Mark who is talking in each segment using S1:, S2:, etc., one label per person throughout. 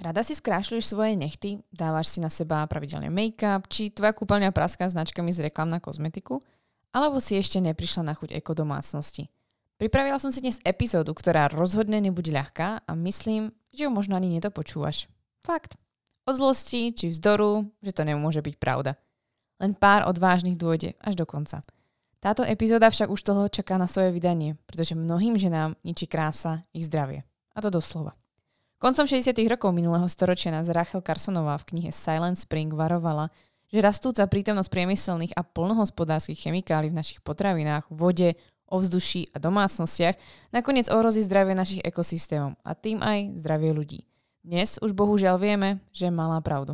S1: Rada si skrášľuješ svoje nechty, dávaš si na seba pravidelne make-up, či tvoja kúpeľňa praská značkami z reklam na kozmetiku, alebo si ešte neprišla na chuť eko domácnosti. Pripravila som si dnes epizódu, ktorá rozhodne nebude ľahká a myslím, že ju možno ani nedopočúvaš. Fakt. Od zlosti či vzdoru, že to nemôže byť pravda. Len pár odvážnych dôjde až do konca. Táto epizóda však už toho čaká na svoje vydanie, pretože mnohým ženám ničí krása ich zdravie. A to doslova. Koncom 60. rokov minulého storočia nás Rachel Carsonová v knihe Silent Spring varovala, že rastúca prítomnosť priemyselných a polnohospodárskych chemikálií v našich potravinách, vode, ovzduší a domácnostiach nakoniec ohrozí zdravie našich ekosystémov a tým aj zdravie ľudí. Dnes už bohužiaľ vieme, že mala pravdu.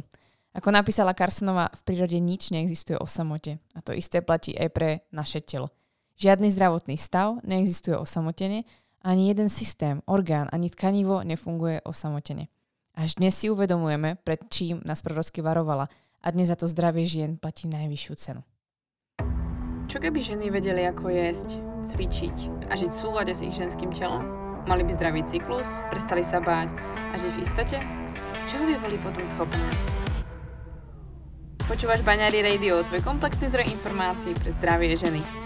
S1: Ako napísala Carsonová, v prírode nič neexistuje o samote a to isté platí aj pre naše telo. Žiadny zdravotný stav neexistuje osamotene ani jeden systém, orgán, ani tkanivo nefunguje osamotene. Až dnes si uvedomujeme, pred čím nás prorocky varovala a dnes za to zdravie žien platí najvyššiu cenu.
S2: Čo keby ženy vedeli, ako jesť, cvičiť a žiť v súlade s ich ženským telom? Mali by zdravý cyklus, prestali sa báť a žiť v istote? Čoho by boli potom schopné? Počúvaš Baňári Radio, tvoj komplexný zdroj informácií pre zdravie ženy.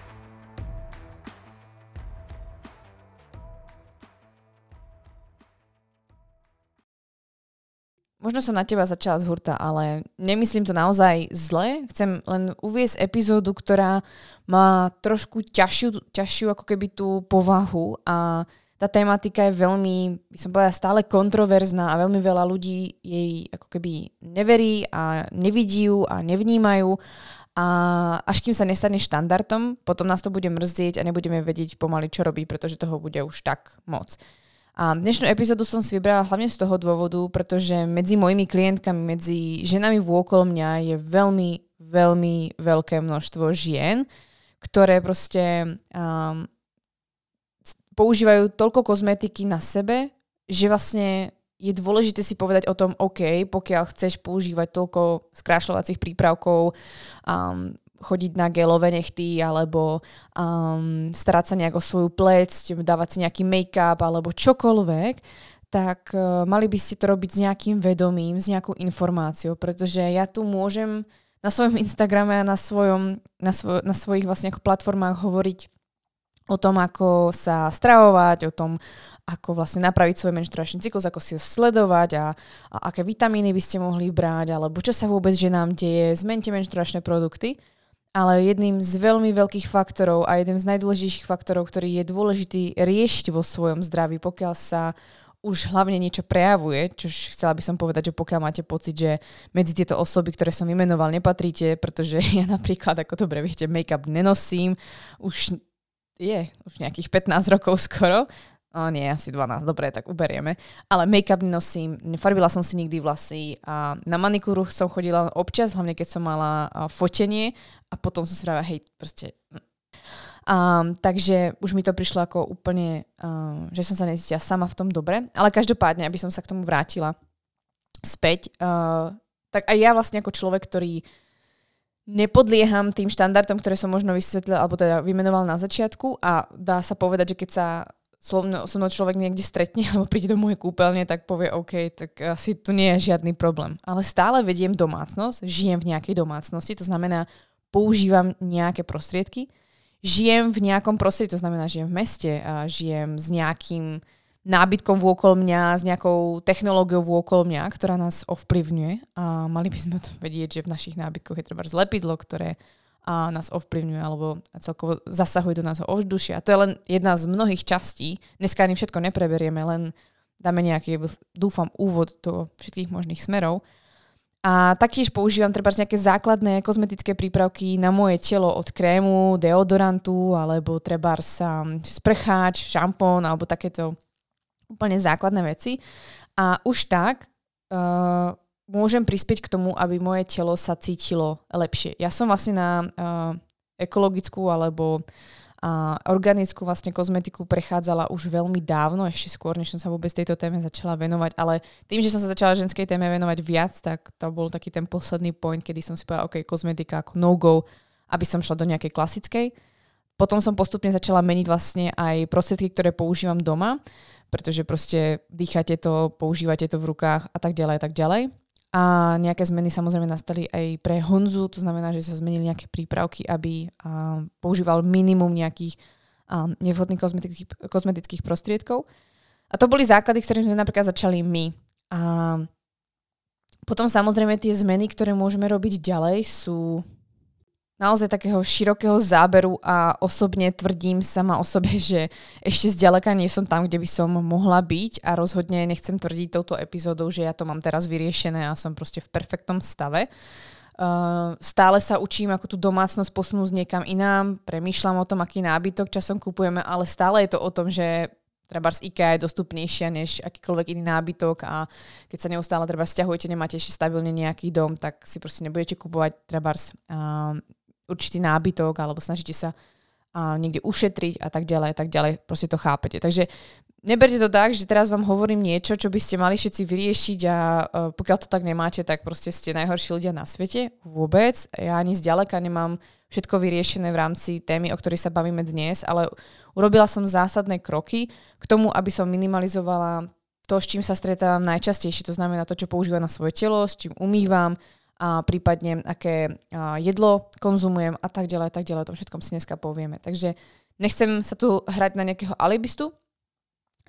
S1: Možno som na teba začala z hurta, ale nemyslím to naozaj zle. Chcem len uviesť epizódu, ktorá má trošku ťažšiu, ťažšiu ako keby tú povahu a tá tematika je veľmi, by som povedala, stále kontroverzná a veľmi veľa ľudí jej ako keby neverí a nevidí ju a nevnímajú a až kým sa nestane štandardom, potom nás to bude mrzieť a nebudeme vedieť pomaly, čo robiť, pretože toho bude už tak moc. A dnešnú epizódu som si vybrala hlavne z toho dôvodu, pretože medzi mojimi klientkami, medzi ženami vôkol mňa je veľmi, veľmi veľké množstvo žien, ktoré proste um, používajú toľko kozmetiky na sebe, že vlastne je dôležité si povedať o tom, OK, pokiaľ chceš používať toľko skrášľovacích prípravkov, um, chodiť na gelové nechty alebo um, starať sa nejak o svoju plec, dávať si nejaký make-up alebo čokoľvek, tak uh, mali by ste to robiť s nejakým vedomím, s nejakou informáciou, pretože ja tu môžem na svojom Instagrame a na, svojom, na, svoj, na svojich vlastne ako platformách hovoriť o tom, ako sa stravovať, o tom, ako vlastne napraviť svoj menštruačný cyklus, ako si ho sledovať a, a aké vitamíny by ste mohli brať, alebo čo sa vôbec ženám deje, zmente menštruačné produkty ale jedným z veľmi veľkých faktorov a jedným z najdôležitejších faktorov, ktorý je dôležitý riešiť vo svojom zdraví, pokiaľ sa už hlavne niečo prejavuje, čo chcela by som povedať, že pokiaľ máte pocit, že medzi tieto osoby, ktoré som vymenoval, nepatríte, pretože ja napríklad, ako dobre viete, make-up nenosím, už je už nejakých 15 rokov skoro, O, nie, asi 12, dobre, tak uberieme. Ale make-up nosím, nefarbila som si nikdy vlasy a na manikúru som chodila občas, hlavne keď som mala fotenie a potom som si vravila, hej, proste... Um, takže už mi to prišlo ako úplne, um, že som sa necítila sama v tom dobre. Ale každopádne, aby som sa k tomu vrátila späť, uh, tak aj ja vlastne ako človek, ktorý nepodlieham tým štandardom, ktoré som možno vysvetlila, alebo teda vymenoval na začiatku a dá sa povedať, že keď sa slovno, so mnou človek niekde stretne alebo príde do mojej kúpeľne, tak povie OK, tak asi tu nie je žiadny problém. Ale stále vediem domácnosť, žijem v nejakej domácnosti, to znamená, používam nejaké prostriedky, žijem v nejakom prostredí, to znamená, žijem v meste, a žijem s nejakým nábytkom vôkol mňa, s nejakou technológiou vôkol mňa, ktorá nás ovplyvňuje a mali by sme to vedieť, že v našich nábytkoch je treba zlepidlo, ktoré a nás ovplyvňuje alebo celkovo zasahuje do nášho ovzdušia. To je len jedna z mnohých častí. Dneska ani všetko nepreberieme, len dáme nejaký, dúfam, úvod do všetkých možných smerov. A taktiež používam treba nejaké základné kozmetické prípravky na moje telo od krému, deodorantu alebo treba sa sprcháč, šampón alebo takéto úplne základné veci. A už tak uh, môžem prispieť k tomu, aby moje telo sa cítilo lepšie. Ja som vlastne na uh, ekologickú alebo a organickú vlastne kozmetiku prechádzala už veľmi dávno, ešte skôr, než som sa vôbec tejto téme začala venovať, ale tým, že som sa začala ženskej téme venovať viac, tak to bol taký ten posledný point, kedy som si povedala, OK, kozmetika ako no-go, aby som šla do nejakej klasickej. Potom som postupne začala meniť vlastne aj prostriedky, ktoré používam doma, pretože proste dýchate to, používate to v rukách a tak ďalej a tak ďalej. A nejaké zmeny samozrejme nastali aj pre Honzu, to znamená, že sa zmenili nejaké prípravky, aby používal minimum nejakých nevhodných kozmetických, kozmetických prostriedkov. A to boli základy, ktorým sme napríklad začali my. A potom samozrejme tie zmeny, ktoré môžeme robiť ďalej, sú naozaj takého širokého záberu a osobne tvrdím sama o sobe, že ešte zďaleka nie som tam, kde by som mohla byť a rozhodne nechcem tvrdiť touto epizódou, že ja to mám teraz vyriešené a som proste v perfektnom stave. Uh, stále sa učím, ako tú domácnosť posunúť niekam inám, premýšľam o tom, aký nábytok časom kupujeme, ale stále je to o tom, že treba z IKEA je dostupnejšia než akýkoľvek iný nábytok a keď sa neustále treba stiahujete, nemáte ešte stabilne nejaký dom, tak si proste nebudete kupovať treba uh, určitý nábytok alebo snažíte sa a niekde ušetriť a tak ďalej a tak ďalej. Proste to chápete. Takže neberte to tak, že teraz vám hovorím niečo, čo by ste mali všetci vyriešiť a uh, pokiaľ to tak nemáte, tak proste ste najhorší ľudia na svete. Vôbec. Ja ani zďaleka nemám všetko vyriešené v rámci témy, o ktorej sa bavíme dnes, ale urobila som zásadné kroky k tomu, aby som minimalizovala to, s čím sa stretávam najčastejšie. To znamená to, čo používam na svoje telo, s čím umývam, a prípadne aké jedlo konzumujem a tak ďalej, tak ďalej. O tom všetkom si dneska povieme. Takže nechcem sa tu hrať na nejakého alibistu,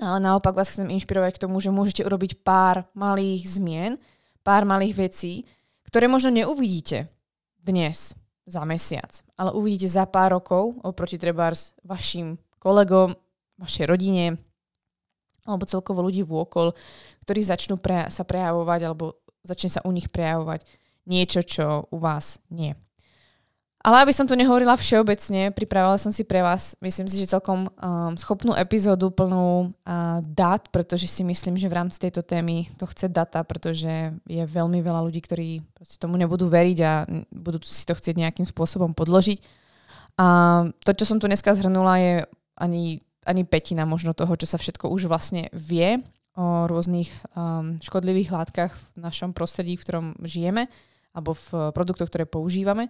S1: ale naopak vás chcem inšpirovať k tomu, že môžete urobiť pár malých zmien, pár malých vecí, ktoré možno neuvidíte dnes, za mesiac, ale uvidíte za pár rokov oproti treba vašim kolegom, vašej rodine alebo celkovo ľudí vôkol, ktorí začnú pre, sa prejavovať alebo začne sa u nich prejavovať niečo, čo u vás nie. Ale aby som tu nehovorila všeobecne, pripravila som si pre vás, myslím si, že celkom um, schopnú epizódu plnú uh, dát, pretože si myslím, že v rámci tejto témy to chce data, pretože je veľmi veľa ľudí, ktorí tomu nebudú veriť a budú si to chcieť nejakým spôsobom podložiť. A to, čo som tu dneska zhrnula, je ani, ani petina možno toho, čo sa všetko už vlastne vie o rôznych um, škodlivých látkach v našom prostredí, v ktorom žijeme alebo v produktoch, ktoré používame.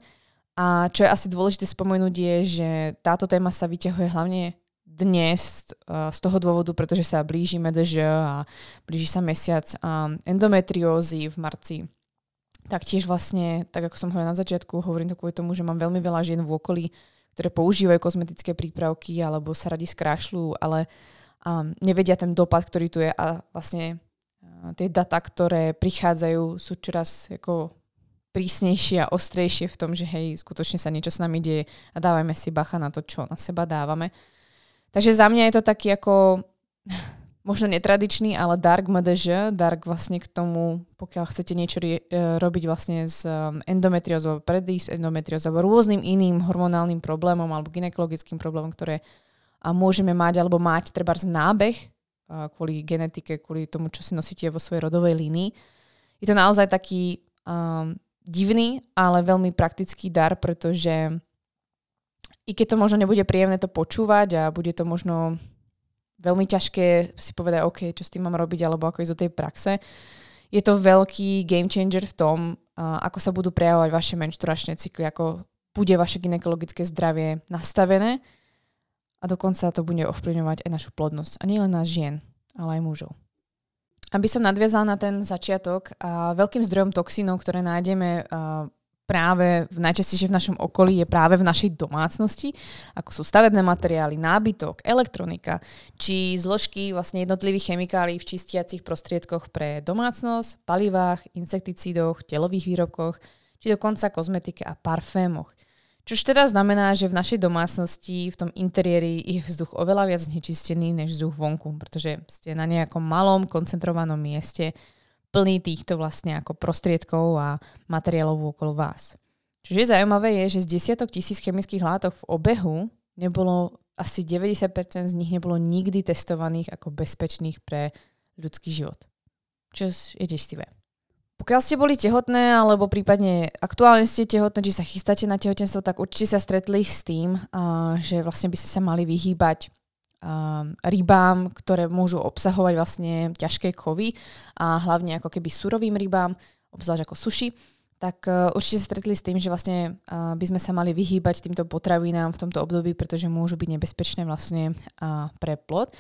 S1: A čo je asi dôležité spomenúť je, že táto téma sa vyťahuje hlavne dnes z toho dôvodu, pretože sa blíži MDŽ a blíži sa mesiac endometriózy v marci. Taktiež vlastne, tak ako som hovorila na začiatku, hovorím to kvôli tomu, že mám veľmi veľa žien v okolí, ktoré používajú kozmetické prípravky alebo sa radi skrášľujú, ale um, nevedia ten dopad, ktorý tu je a vlastne uh, tie data, ktoré prichádzajú, sú čoraz ako prísnejšie a ostrejšie v tom, že hej, skutočne sa niečo s nami deje a dávajme si bacha na to, čo na seba dávame. Takže za mňa je to taký ako možno netradičný, ale dark MDŽ, dark vlastne k tomu, pokiaľ chcete niečo rie- e, robiť vlastne s um, endometriózou, predísť endometriózou, alebo rôznym iným hormonálnym problémom alebo ginekologickým problémom, ktoré a môžeme mať alebo mať treba z nábeh kvôli genetike, kvôli tomu, čo si nosíte vo svojej rodovej línii. Je to naozaj taký um, divný, ale veľmi praktický dar, pretože i keď to možno nebude príjemné to počúvať a bude to možno veľmi ťažké si povedať, OK, čo s tým mám robiť, alebo ako ísť do tej praxe, je to veľký game changer v tom, ako sa budú prejavovať vaše menšturačné cykly, ako bude vaše ginekologické zdravie nastavené a dokonca to bude ovplyvňovať aj našu plodnosť. A nie len nás žien, ale aj mužov. Aby som nadviazala na ten začiatok, a veľkým zdrojom toxínov, ktoré nájdeme práve v najčastejšie v našom okolí je práve v našej domácnosti, ako sú stavebné materiály, nábytok, elektronika, či zložky vlastne jednotlivých chemikálií v čistiacich prostriedkoch pre domácnosť, palivách, insekticídoch, telových výrobkoch, či dokonca kozmetike a parfémoch. Čož teda znamená, že v našej domácnosti, v tom interiéri je vzduch oveľa viac znečistený než vzduch vonku, pretože ste na nejakom malom koncentrovanom mieste plný týchto vlastne ako prostriedkov a materiálov okolo vás. Čo zaujímavé je, že z desiatok tisíc chemických látok v obehu nebolo asi 90% z nich nebolo nikdy testovaných ako bezpečných pre ľudský život. Čo je desivé. Pokiaľ ste boli tehotné, alebo prípadne aktuálne ste tehotné, či sa chystáte na tehotenstvo, tak určite sa stretli s tým, že vlastne by ste sa mali vyhýbať rybám, ktoré môžu obsahovať vlastne ťažké kovy a hlavne ako keby surovým rybám, obzvlášť ako suši, tak uh, určite sa stretli s tým, že vlastne uh, by sme sa mali vyhýbať týmto potravinám v tomto období, pretože môžu byť nebezpečné vlastne pre plod.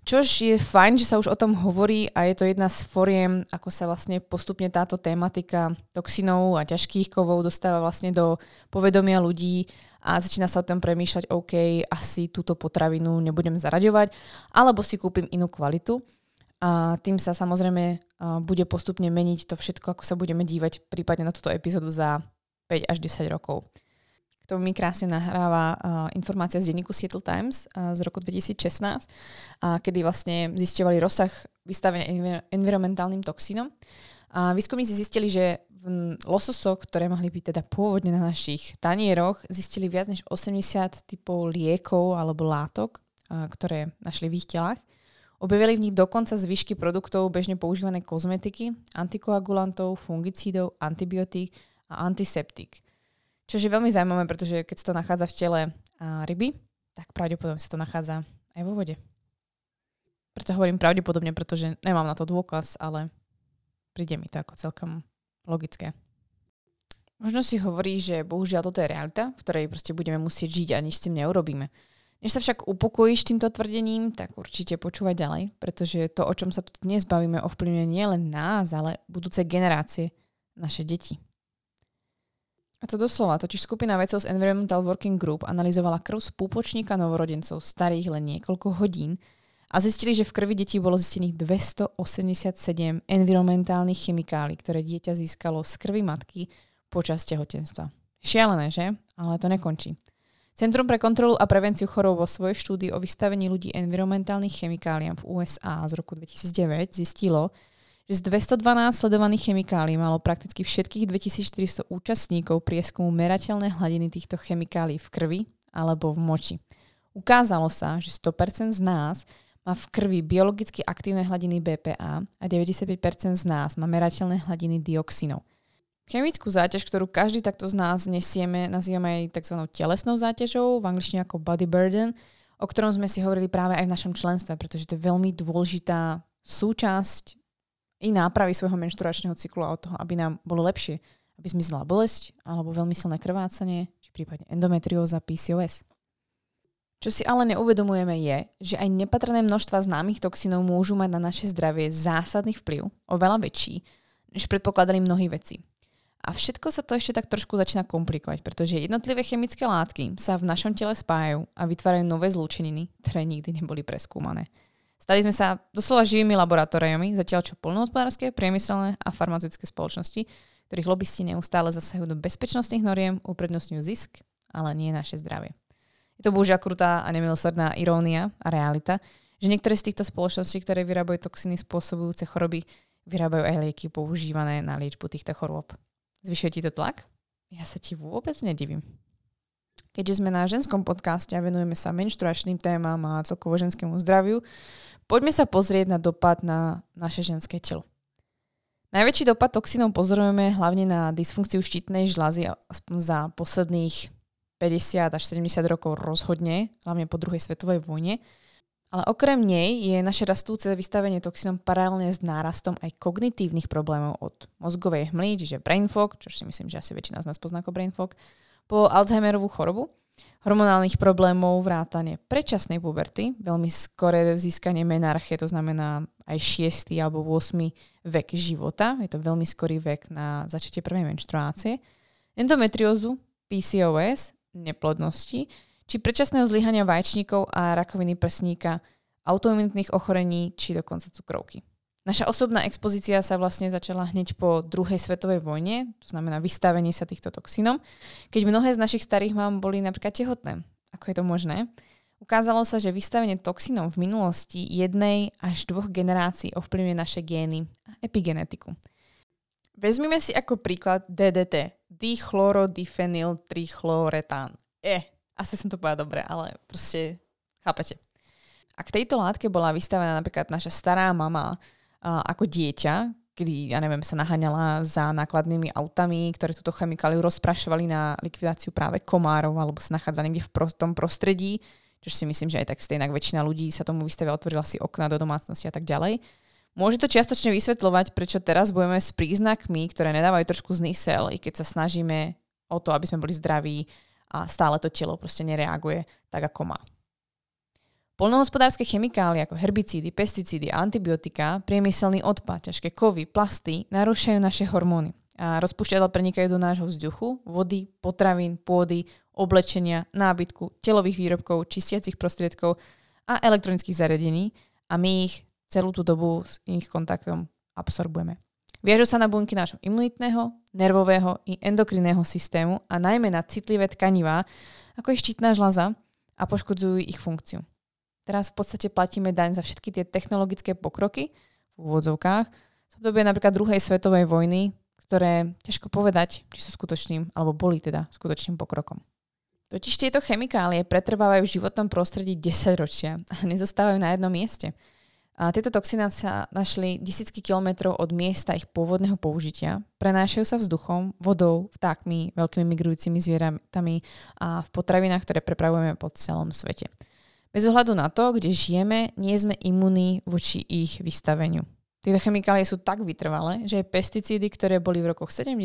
S1: Čož je fajn, že sa už o tom hovorí a je to jedna z foriem, ako sa vlastne postupne táto tematika toxinov a ťažkých kovov dostáva vlastne do povedomia ľudí a začína sa o tom premýšľať, OK, asi túto potravinu nebudem zaraďovať, alebo si kúpim inú kvalitu. A tým sa samozrejme bude postupne meniť to všetko, ako sa budeme dívať prípadne na túto epizódu za 5 až 10 rokov tomu mi krásne nahráva informácia z denníku Seattle Times z roku 2016, uh, kedy vlastne zistovali rozsah vystavenia envir- environmentálnym toxínom. A výskumníci zistili, že v lososoch, ktoré mohli byť teda pôvodne na našich tanieroch, zistili viac než 80 typov liekov alebo látok, ktoré našli v ich telách. Objavili v nich dokonca zvyšky produktov bežne používanej kozmetiky, antikoagulantov, fungicídov, antibiotík a antiseptik. Čo je veľmi zaujímavé, pretože keď sa to nachádza v tele ryby, tak pravdepodobne sa to nachádza aj vo vode. Preto hovorím pravdepodobne, pretože nemám na to dôkaz, ale príde mi to ako celkom logické. Možno si hovorí, že bohužiaľ toto je realita, v ktorej proste budeme musieť žiť a nič s tým neurobíme. Než sa však upokojíš týmto tvrdením, tak určite počúvať ďalej, pretože to, o čom sa tu dnes bavíme, ovplyvňuje nielen nás, ale budúce generácie, naše deti. A to doslova, totiž skupina vedcov z Environmental Working Group analyzovala krv z púpočníka novorodencov starých len niekoľko hodín a zistili, že v krvi detí bolo zistených 287 environmentálnych chemikálií, ktoré dieťa získalo z krvi matky počas tehotenstva. Šialené, že? Ale to nekončí. Centrum pre kontrolu a prevenciu chorób vo svojej štúdii o vystavení ľudí environmentálnych chemikáliám v USA z roku 2009 zistilo, že z 212 sledovaných chemikálií malo prakticky všetkých 2400 účastníkov prieskumu merateľné hladiny týchto chemikálií v krvi alebo v moči. Ukázalo sa, že 100% z nás má v krvi biologicky aktívne hladiny BPA a 95% z nás má merateľné hladiny dioxinov. Chemickú záťaž, ktorú každý takto z nás nesieme, nazývame aj tzv. telesnou záťažou, v angličtine ako body burden, o ktorom sme si hovorili práve aj v našom členstve, pretože to je veľmi dôležitá súčasť i nápravy svojho menšturačného cyklu a od toho, aby nám bolo lepšie, aby zmizla bolesť alebo veľmi silné krvácanie, či prípadne endometrióza, PCOS. Čo si ale neuvedomujeme je, že aj nepatrné množstva známych toxinov môžu mať na naše zdravie zásadný vplyv, oveľa väčší, než predpokladali mnohí veci. A všetko sa to ešte tak trošku začína komplikovať, pretože jednotlivé chemické látky sa v našom tele spájajú a vytvárajú nové zlúčeniny, ktoré nikdy neboli preskúmané. Stali sme sa doslova živými laboratóriami, zatiaľ čo polnohospodárske, priemyselné a farmaceutické spoločnosti, ktorých lobbysti neustále zasahujú do bezpečnostných noriem, uprednostňujú zisk, ale nie naše zdravie. Je to bohužiaľ krutá a nemilosrdná irónia a realita, že niektoré z týchto spoločností, ktoré vyrábajú toxiny spôsobujúce choroby, vyrábajú aj lieky používané na liečbu týchto chorôb. Zvyšuje ti to tlak? Ja sa ti vôbec nedivím. Keďže sme na ženskom podcaste a venujeme sa menštruačným témam a celkovo ženskému zdraviu, Poďme sa pozrieť na dopad na naše ženské telo. Najväčší dopad toxinov pozorujeme hlavne na dysfunkciu štítnej žľazy za posledných 50 až 70 rokov rozhodne, hlavne po druhej svetovej vojne. Ale okrem nej je naše rastúce vystavenie toxinom paralelne s nárastom aj kognitívnych problémov od mozgovej hmly, čiže brain fog, čo si myslím, že asi väčšina z nás pozná ako brain fog, po Alzheimerovú chorobu hormonálnych problémov, vrátane predčasnej puberty, veľmi skoré získanie menarche, to znamená aj 6. alebo 8. vek života, je to veľmi skorý vek na začatie prvej menštruácie, endometriózu, PCOS, neplodnosti, či predčasného zlyhania vajčníkov a rakoviny prsníka, autoimunitných ochorení, či dokonca cukrovky. Naša osobná expozícia sa vlastne začala hneď po druhej svetovej vojne, to znamená vystavenie sa týchto toxínom, keď mnohé z našich starých mám boli napríklad tehotné. Ako je to možné? Ukázalo sa, že vystavenie toxínom v minulosti jednej až dvoch generácií ovplyvňuje naše gény a epigenetiku. Vezmime si ako príklad DDT, dichlorodifenyl trichloretán. E, asi som to povedala dobre, ale proste chápete. Ak tejto látke bola vystavená napríklad naša stará mama, ako dieťa, kedy, ja neviem, sa naháňala za nákladnými autami, ktoré túto chemikáliu rozprašovali na likvidáciu práve komárov alebo sa nachádza niekde v pro- tom prostredí, čo si myslím, že aj tak stejnak väčšina ľudí sa tomu vystavia, otvorila si okna do domácnosti a tak ďalej. Môže to čiastočne vysvetľovať, prečo teraz budeme s príznakmi, ktoré nedávajú trošku zmysel, i keď sa snažíme o to, aby sme boli zdraví a stále to telo proste nereaguje tak, ako má. Polnohospodárske chemikálie ako herbicídy, pesticídy antibiotika, priemyselný odpad, ťažké kovy, plasty narúšajú naše hormóny a rozpúšťadla prenikajú do nášho vzduchu, vody, potravín, pôdy, oblečenia, nábytku, telových výrobkov, čistiacich prostriedkov a elektronických zariadení a my ich celú tú dobu s ich kontaktom absorbujeme. Viažu sa na bunky nášho imunitného, nervového i endokrinného systému a najmä na citlivé tkanivá, ako je štítna žľaza a poškodzujú ich funkciu. Teraz v podstate platíme daň za všetky tie technologické pokroky v úvodzovkách z obdobia napríklad druhej svetovej vojny, ktoré ťažko povedať, či sú skutočným, alebo boli teda skutočným pokrokom. Totiž tieto chemikálie pretrvávajú v životnom prostredí 10 ročia a nezostávajú na jednom mieste. A tieto toxíny sa našli tisícky kilometrov od miesta ich pôvodného použitia, prenášajú sa vzduchom, vodou, vtákmi, veľkými migrujúcimi zvieratami a v potravinách, ktoré prepravujeme po celom svete. Bez ohľadu na to, kde žijeme, nie sme imuní voči ich vystaveniu. Tieto chemikálie sú tak vytrvalé, že pesticídy, ktoré boli v rokoch 70.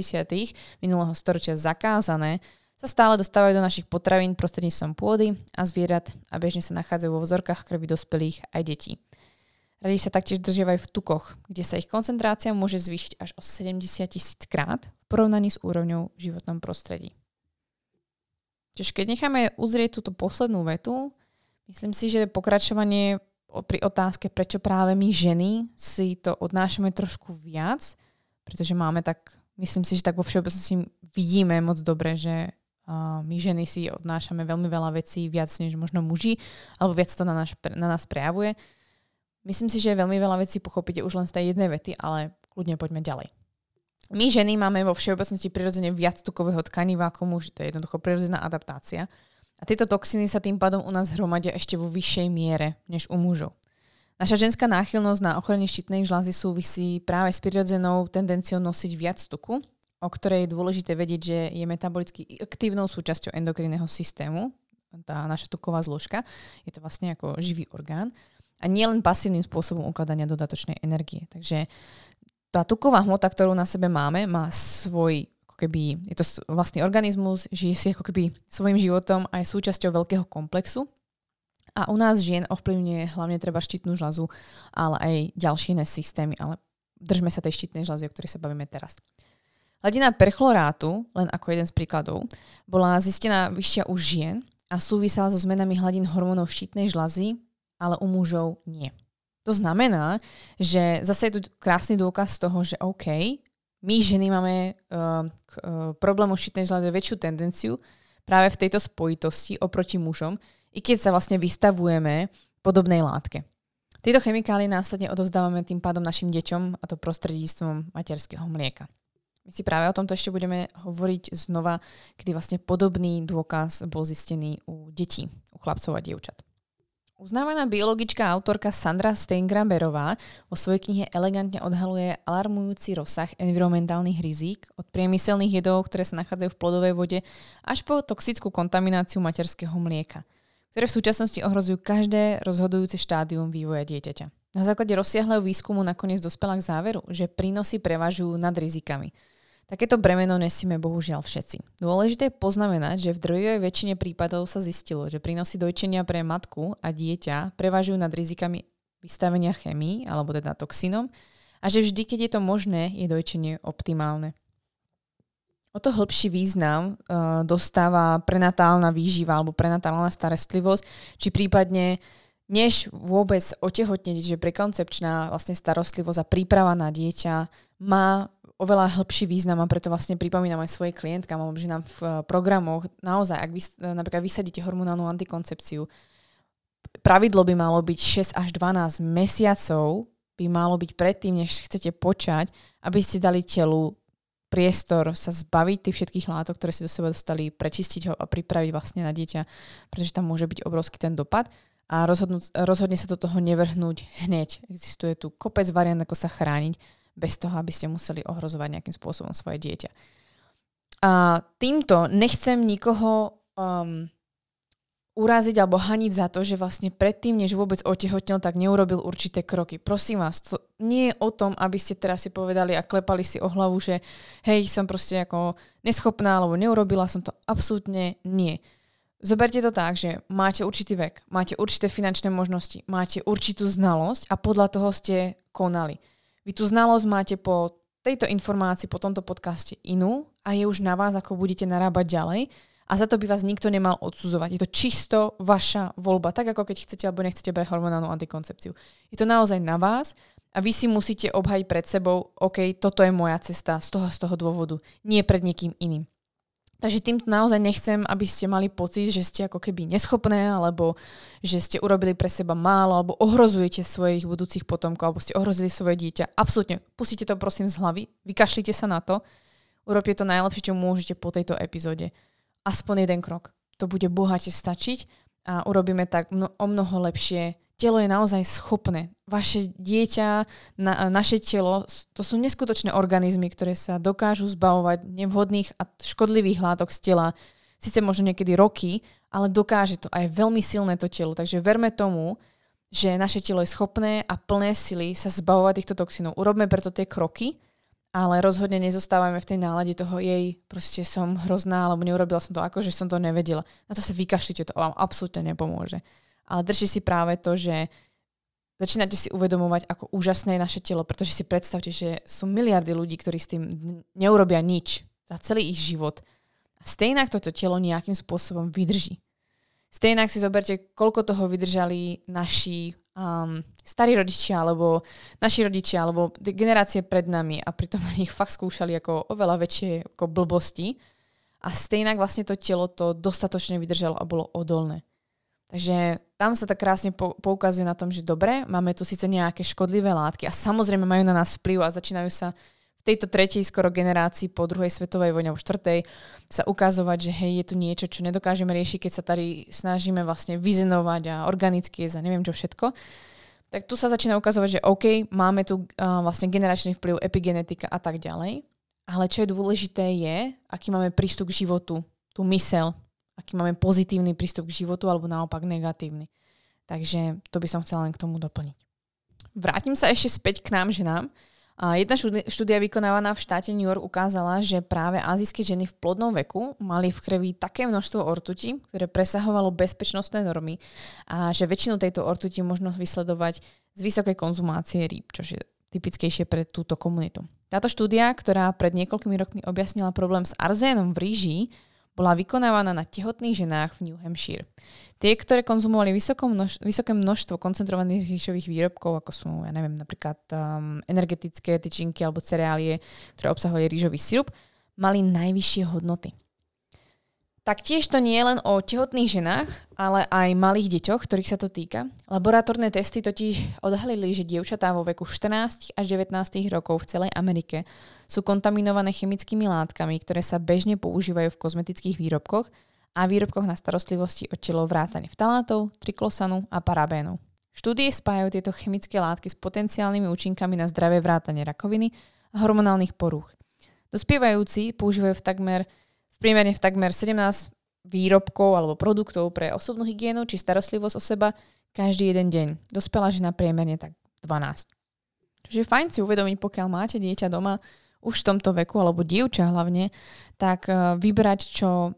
S1: minulého storočia zakázané, sa stále dostávajú do našich potravín prostredníctvom pôdy a zvierat a bežne sa nachádzajú vo vzorkách krvi dospelých aj detí. Radi sa taktiež držiavajú v tukoch, kde sa ich koncentrácia môže zvýšiť až o 70 tisíc krát v porovnaní s úrovňou v životnom prostredí. Čiže keď necháme uzrieť túto poslednú vetu, Myslím si, že pokračovanie pri otázke, prečo práve my ženy si to odnášame trošku viac, pretože máme tak, myslím si, že tak vo všeobecnosti vidíme moc dobre, že my ženy si odnášame veľmi veľa vecí viac než možno muži, alebo viac to na nás, na nás prejavuje. Myslím si, že veľmi veľa vecí pochopíte už len z tej jednej vety, ale kľudne poďme ďalej. My ženy máme vo všeobecnosti prirodzene viac tukového tkaniva ako muži. To je jednoducho prirodzená adaptácia. A tieto toxiny sa tým pádom u nás hromadia ešte vo vyššej miere než u mužov. Naša ženská náchylnosť na ochorenie štítnej žľazy súvisí práve s prirodzenou tendenciou nosiť viac tuku, o ktorej je dôležité vedieť, že je metabolicky aktívnou súčasťou endokrinného systému, tá naša tuková zložka. Je to vlastne ako živý orgán. A nie len pasívnym spôsobom ukladania dodatočnej energie. Takže tá tuková hmota, ktorú na sebe máme, má svoj keby, je to vlastný organizmus, žije si ako keby svojim životom a je súčasťou veľkého komplexu. A u nás žien ovplyvňuje hlavne treba štítnu žľazu, ale aj ďalšie iné systémy, ale držme sa tej štítnej žľazy, o ktorej sa bavíme teraz. Hladina perchlorátu, len ako jeden z príkladov, bola zistená vyššia u žien a súvisela so zmenami hladín hormónov štítnej žľazy, ale u mužov nie. To znamená, že zase je tu krásny dôkaz toho, že OK, my ženy máme uh, k uh, problému štítnej žľazy väčšiu tendenciu práve v tejto spojitosti oproti mužom, i keď sa vlastne vystavujeme podobnej látke. Tieto chemikálie následne odovzdávame tým pádom našim deťom a to prostredníctvom materského mlieka. My si práve o tomto ešte budeme hovoriť znova, kedy vlastne podobný dôkaz bol zistený u detí, u chlapcov a dievčat. Uznávaná biologička a autorka Sandra Steingraberová vo svojej knihe elegantne odhaluje alarmujúci rozsah environmentálnych rizík od priemyselných jedov, ktoré sa nachádzajú v plodovej vode, až po toxickú kontamináciu materského mlieka, ktoré v súčasnosti ohrozujú každé rozhodujúce štádium vývoja dieťaťa. Na základe rozsiahleho výskumu nakoniec dospela k záveru, že prínosy prevažujú nad rizikami – Takéto bremeno nesíme bohužiaľ všetci. Dôležité je poznamenať, že v drvivej väčšine prípadov sa zistilo, že prínosy dojčenia pre matku a dieťa prevažujú nad rizikami vystavenia chemii, alebo teda toxinom, a že vždy, keď je to možné, je dojčenie optimálne. O to hĺbší význam uh, dostáva prenatálna výživa alebo prenatálna starostlivosť, či prípadne než vôbec otehotneť, že prekoncepčná vlastne starostlivosť a príprava na dieťa má oveľa hĺbší význam a preto vlastne pripomínam aj svojej klientkám, že nám v eh, programoch naozaj, ak vy eh, napríklad vysadíte hormonálnu antikoncepciu, pravidlo by malo byť 6 až 12 mesiacov, by malo byť predtým, než chcete počať, aby ste dali telu priestor sa zbaviť tých všetkých látok, ktoré si do seba dostali, prečistiť ho a pripraviť vlastne na dieťa, pretože tam môže byť obrovský ten dopad a rozhodne sa do toho nevrhnúť hneď. Existuje tu kopec variant, ako sa chrániť bez toho, aby ste museli ohrozovať nejakým spôsobom svoje dieťa. A týmto nechcem nikoho um, uraziť alebo haniť za to, že vlastne predtým, než vôbec otehotnil, tak neurobil určité kroky. Prosím vás, to nie je o tom, aby ste teraz si povedali a klepali si o hlavu, že hej, som proste ako neschopná alebo neurobila som to. Absolútne nie. Zoberte to tak, že máte určitý vek, máte určité finančné možnosti, máte určitú znalosť a podľa toho ste konali. Vy tú znalosť máte po tejto informácii, po tomto podcaste inú a je už na vás, ako budete narábať ďalej a za to by vás nikto nemal odsudzovať. Je to čisto vaša voľba, tak ako keď chcete alebo nechcete brať hormonálnu antikoncepciu. Je to naozaj na vás a vy si musíte obhajiť pred sebou, OK, toto je moja cesta z toho, z toho dôvodu, nie pred niekým iným. Takže tým naozaj nechcem, aby ste mali pocit, že ste ako keby neschopné, alebo že ste urobili pre seba málo, alebo ohrozujete svojich budúcich potomkov, alebo ste ohrozili svoje dieťa. Absolútne, pustite to prosím z hlavy, vykašlite sa na to, urobte to najlepšie, čo môžete po tejto epizóde aspoň jeden krok. To bude bohate stačiť a urobíme tak mno, o mnoho lepšie. Telo je naozaj schopné. Vaše dieťa, na, naše telo, to sú neskutočné organizmy, ktoré sa dokážu zbavovať nevhodných a škodlivých látok z tela. Sice možno niekedy roky, ale dokáže to a je veľmi silné to telo. Takže verme tomu, že naše telo je schopné a plné sily sa zbavovať týchto toxínov. Urobme preto tie kroky ale rozhodne nezostávame v tej nálade toho jej, proste som hrozná, alebo neurobila som to ako, že som to nevedela. Na to sa vykašlite, to vám absolútne nepomôže. Ale držte si práve to, že začínate si uvedomovať, ako úžasné je naše telo, pretože si predstavte, že sú miliardy ľudí, ktorí s tým neurobia nič za celý ich život. A stejnak toto telo nejakým spôsobom vydrží. Stejnak si zoberte, koľko toho vydržali naši um, starí rodičia, alebo naši rodičia, alebo generácie pred nami a pritom na nich fakt skúšali ako oveľa väčšie ako blbosti a stejnak vlastne to telo to dostatočne vydržalo a bolo odolné. Takže tam sa tak krásne poukazuje na tom, že dobre, máme tu síce nejaké škodlivé látky a samozrejme majú na nás vplyv a začínajú sa tejto tretej skoro generácii po druhej svetovej vojne alebo štvrtej sa ukazovať, že hej, je tu niečo, čo nedokážeme riešiť, keď sa tady snažíme vlastne vyzenovať a organicky jesť a neviem čo všetko. Tak tu sa začína ukazovať, že OK, máme tu uh, vlastne generačný vplyv, epigenetika a tak ďalej. Ale čo je dôležité je, aký máme prístup k životu, tú mysel, aký máme pozitívny prístup k životu alebo naopak negatívny. Takže to by som chcela len k tomu doplniť. Vrátim sa ešte späť k nám ženám. A jedna štúdia vykonávaná v štáte New York ukázala, že práve azijské ženy v plodnom veku mali v krvi také množstvo ortuti, ktoré presahovalo bezpečnostné normy a že väčšinu tejto ortuti možno vysledovať z vysokej konzumácie rýb, čo je typickejšie pre túto komunitu. Táto štúdia, ktorá pred niekoľkými rokmi objasnila problém s arzénom v ríži, bola vykonávaná na tehotných ženách v New Hampshire. Tie, ktoré konzumovali množ- vysoké množstvo koncentrovaných rýžových výrobkov, ako sú, ja neviem, napríklad um, energetické tyčinky alebo cereálie, ktoré obsahovali rýžový sirup, mali najvyššie hodnoty. Taktiež to nie je len o tehotných ženách, ale aj malých deťoch, ktorých sa to týka. Laboratórne testy totiž odhalili, že dievčatá vo veku 14 až 19 rokov v celej Amerike sú kontaminované chemickými látkami, ktoré sa bežne používajú v kozmetických výrobkoch a výrobkoch na starostlivosti o telo vrátane vtalátov, triklosanu a parabénov. Štúdie spájajú tieto chemické látky s potenciálnymi účinkami na zdravé vrátanie rakoviny a hormonálnych porúch. Dospievajúci používajú v takmer, v priemerne v takmer 17 výrobkov alebo produktov pre osobnú hygienu či starostlivosť o seba každý jeden deň. Dospela žena priemerne tak 12. Čiže fajn si uvedomiť, pokiaľ máte dieťa doma už v tomto veku, alebo dievča hlavne, tak eh, vybrať, čo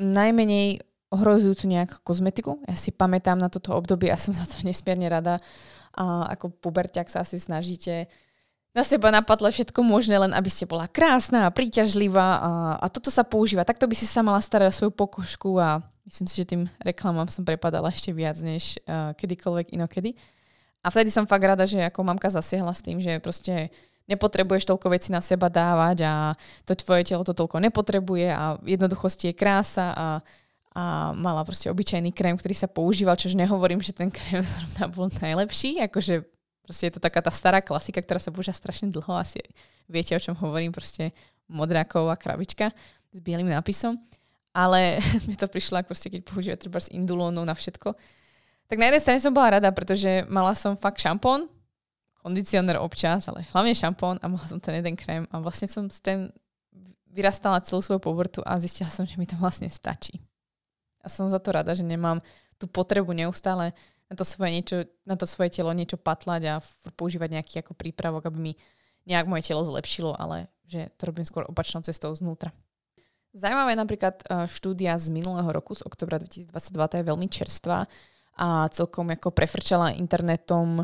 S1: najmenej ohrozujúcu nejakú kozmetiku. Ja si pamätám na toto obdobie a som za to nesmierne rada. A ako puberťak sa asi snažíte na seba napadle všetko možné, len aby ste bola krásna a príťažlivá a, a toto sa používa. Takto by si sa mala starať o svoju pokožku a myslím si, že tým reklamám som prepadala ešte viac než uh, kedykoľvek inokedy. A vtedy som fakt rada, že ako mamka zasiahla s tým, že proste nepotrebuješ toľko veci na seba dávať a to tvoje telo to toľko nepotrebuje a jednoduchosti je krása a, a mala proste obyčajný krém, ktorý sa používal, čož nehovorím, že ten krém zrovna bol najlepší, akože proste je to taká tá stará klasika, ktorá sa používa strašne dlho, asi viete, o čom hovorím, proste modráková krabička s bielým nápisom, ale mi to prišlo, ako proste, keď používa treba s indulónou na všetko. Tak na jednej strane som bola rada, pretože mala som fakt šampón, kondicionér občas, ale hlavne šampón a mala som ten jeden krém a vlastne som s ten vyrastala celú svoju povrtu a zistila som, že mi to vlastne stačí. A som za to rada, že nemám tú potrebu neustále na to svoje, niečo, na to svoje telo niečo patlať a používať nejaký ako prípravok, aby mi nejak moje telo zlepšilo, ale že to robím skôr opačnou cestou znútra. Zajímavá je napríklad e, štúdia z minulého roku, z oktobra 2022, tá je veľmi čerstvá a celkom ako prefrčala internetom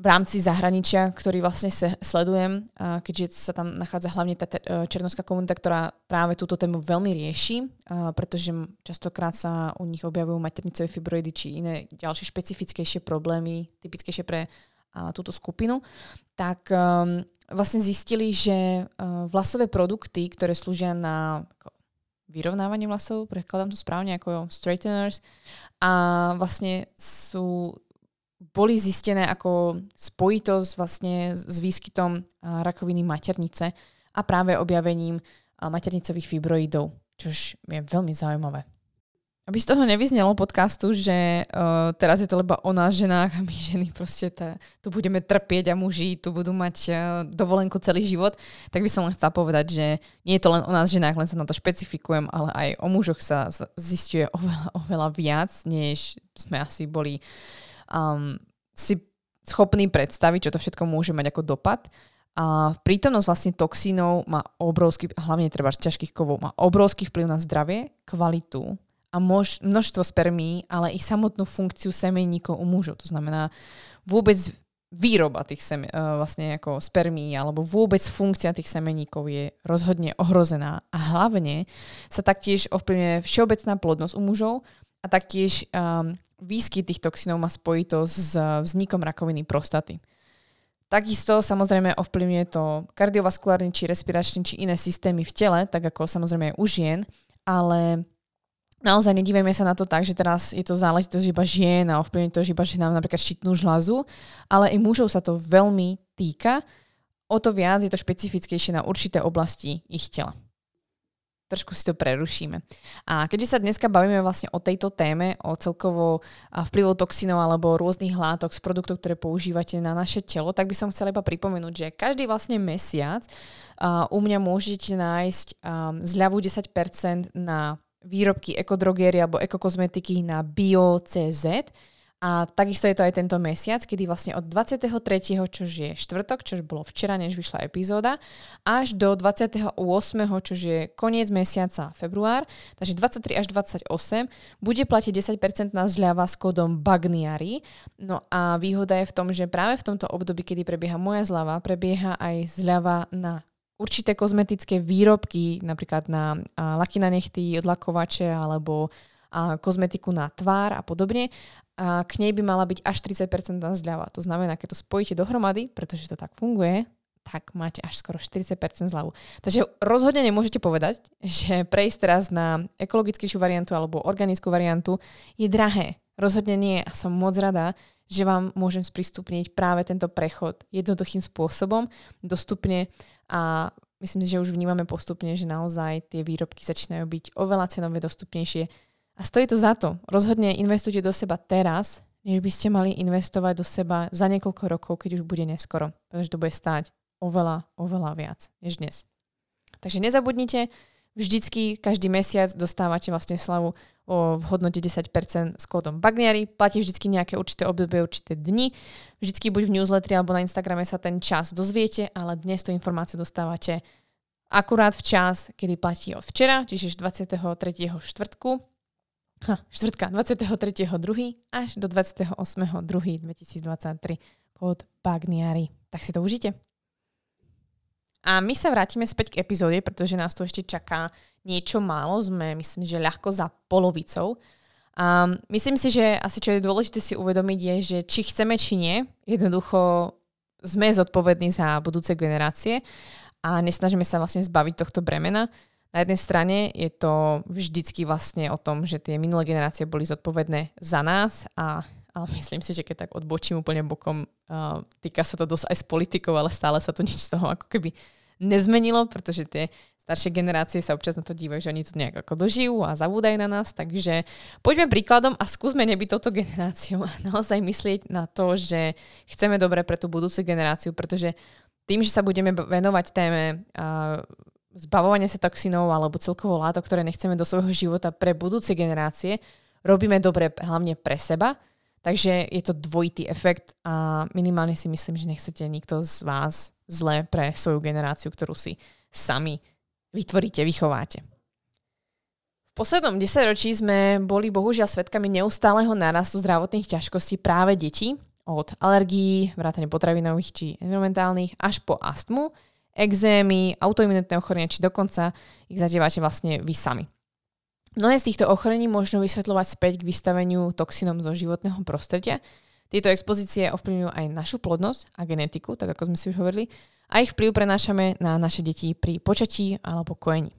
S1: v rámci zahraničia, ktorý vlastne se sledujem, keďže sa tam nachádza hlavne tá e, černovská komunita, ktorá práve túto tému veľmi rieši, pretože častokrát sa u nich objavujú maternicové fibroidy či iné ďalšie špecifickejšie problémy, typickejšie pre túto skupinu, tak um, vlastne zistili, že uh, vlasové produkty, ktoré slúžia na vyrovnávanie vlasov, prekladám to správne ako straighteners, a vlastne sú boli zistené ako spojitosť vlastne s výskytom rakoviny maternice a práve objavením maternicových fibroidov, čož je veľmi zaujímavé. Aby z toho nevyznelo podcastu, že uh, teraz je to leba o nás ženách a my ženy proste tá, tu budeme trpieť a muži tu budú mať uh, dovolenku celý život, tak by som len chcela povedať, že nie je to len o nás ženách, len sa na to špecifikujem, ale aj o mužoch sa zistuje oveľa, oveľa viac, než sme asi boli um, si schopný predstaviť, čo to všetko môže mať ako dopad. A prítomnosť vlastne toxínov má obrovský, hlavne treba z ťažkých kovov, má obrovský vplyv na zdravie, kvalitu a mož, množstvo spermí, ale i samotnú funkciu semeníkov u mužov. To znamená vôbec výroba tých sem, uh, vlastne ako spermí alebo vôbec funkcia tých semeníkov je rozhodne ohrozená a hlavne sa taktiež ovplyvňuje všeobecná plodnosť u mužov a taktiež um, výskyt tých toxínov má spojitosť s vznikom rakoviny prostaty. Takisto samozrejme ovplyvňuje to kardiovaskulárny či respiračný či iné systémy v tele, tak ako samozrejme aj u žien, ale naozaj nedívajme sa na to tak, že teraz je to záležitosť iba žien a ovplyvňuje to iba nám napríklad štítnu žľazu, ale i mužov sa to veľmi týka, o to viac je to špecifickejšie na určité oblasti ich tela trošku si to prerušíme. A keďže sa dneska bavíme vlastne o tejto téme, o celkovo vplyvu toxinov alebo rôznych látok z produktov, ktoré používate na naše telo, tak by som chcela iba pripomenúť, že každý vlastne mesiac uh, u mňa môžete nájsť um, zľavu 10% na výrobky ekodrogéry alebo ekokozmetiky na bio.cz a takisto je to aj tento mesiac, kedy vlastne od 23., čo je štvrtok, čo bolo včera, než vyšla epizóda, až do 28., čo je koniec mesiaca február, takže 23 až 28, bude platiť 10% na zľava s kódom BAGNIARI. No a výhoda je v tom, že práve v tomto období, kedy prebieha moja zľava, prebieha aj zľava na určité kozmetické výrobky, napríklad na laky na nechty, odlakovače alebo a kozmetiku na tvár a podobne a k nej by mala byť až 30% zľava. To znamená, keď to spojíte dohromady, pretože to tak funguje, tak máte až skoro 40% zľavu. Takže rozhodne nemôžete povedať, že prejsť teraz na ekologickejšiu variantu alebo organickú variantu je drahé. Rozhodne nie a som moc rada, že vám môžem sprístupniť práve tento prechod jednoduchým spôsobom, dostupne a myslím si, že už vnímame postupne, že naozaj tie výrobky začínajú byť oveľa cenové dostupnejšie a stojí to za to. Rozhodne investujte do seba teraz, než by ste mali investovať do seba za niekoľko rokov, keď už bude neskoro. Pretože to bude stáť oveľa, oveľa viac než dnes. Takže nezabudnite, vždycky každý mesiac dostávate vlastne slavu o, v hodnote 10% s kódom Bagniari. Platí vždycky nejaké určité obdobie, určité dni. Vždycky buď v newsletteri alebo na Instagrame sa ten čas dozviete, ale dnes tú informáciu dostávate akurát v čas, kedy platí od včera, čiže 23. štvrtku ha, štvrtka 23.2. až do 28.2.2023 kód Bagniari. Tak si to užite. A my sa vrátime späť k epizóde, pretože nás tu ešte čaká niečo málo. Sme, myslím, že ľahko za polovicou. A myslím si, že asi čo je dôležité si uvedomiť je, že či chceme, či nie, jednoducho sme zodpovední za budúce generácie a nesnažíme sa vlastne zbaviť tohto bremena. Na jednej strane je to vždycky vlastne o tom, že tie minulé generácie boli zodpovedné za nás a, a myslím si, že keď tak odbočím úplne bokom, uh, týka sa to dosť aj s politikou, ale stále sa to nič z toho ako keby nezmenilo, pretože tie staršie generácie sa občas na to dívajú, že oni to nejak ako dožijú a zabúdajú na nás, takže poďme príkladom a skúsme nebyť touto generáciou a naozaj myslieť na to, že chceme dobre pre tú budúcu generáciu, pretože tým, že sa budeme venovať téme uh, zbavovania sa toxinov alebo celkovo látok, ktoré nechceme do svojho života pre budúce generácie, robíme dobre hlavne pre seba, takže je to dvojitý efekt a minimálne si myslím, že nechcete nikto z vás zle pre svoju generáciu, ktorú si sami vytvoríte, vychováte. V poslednom desaťročí sme boli bohužiaľ svetkami neustáleho narastu zdravotných ťažkostí práve detí, od alergií, vrátane potravinových či environmentálnych, až po astmu, exémy, autoimunitné ochorenia, či dokonca ich zadívate vlastne vy sami. Mnohé z týchto ochorení možno vysvetľovať späť k vystaveniu toxinom zo životného prostredia. Tieto expozície ovplyvňujú aj našu plodnosť a genetiku, tak ako sme si už hovorili, a ich vplyv prenášame na naše deti pri počatí alebo kojení.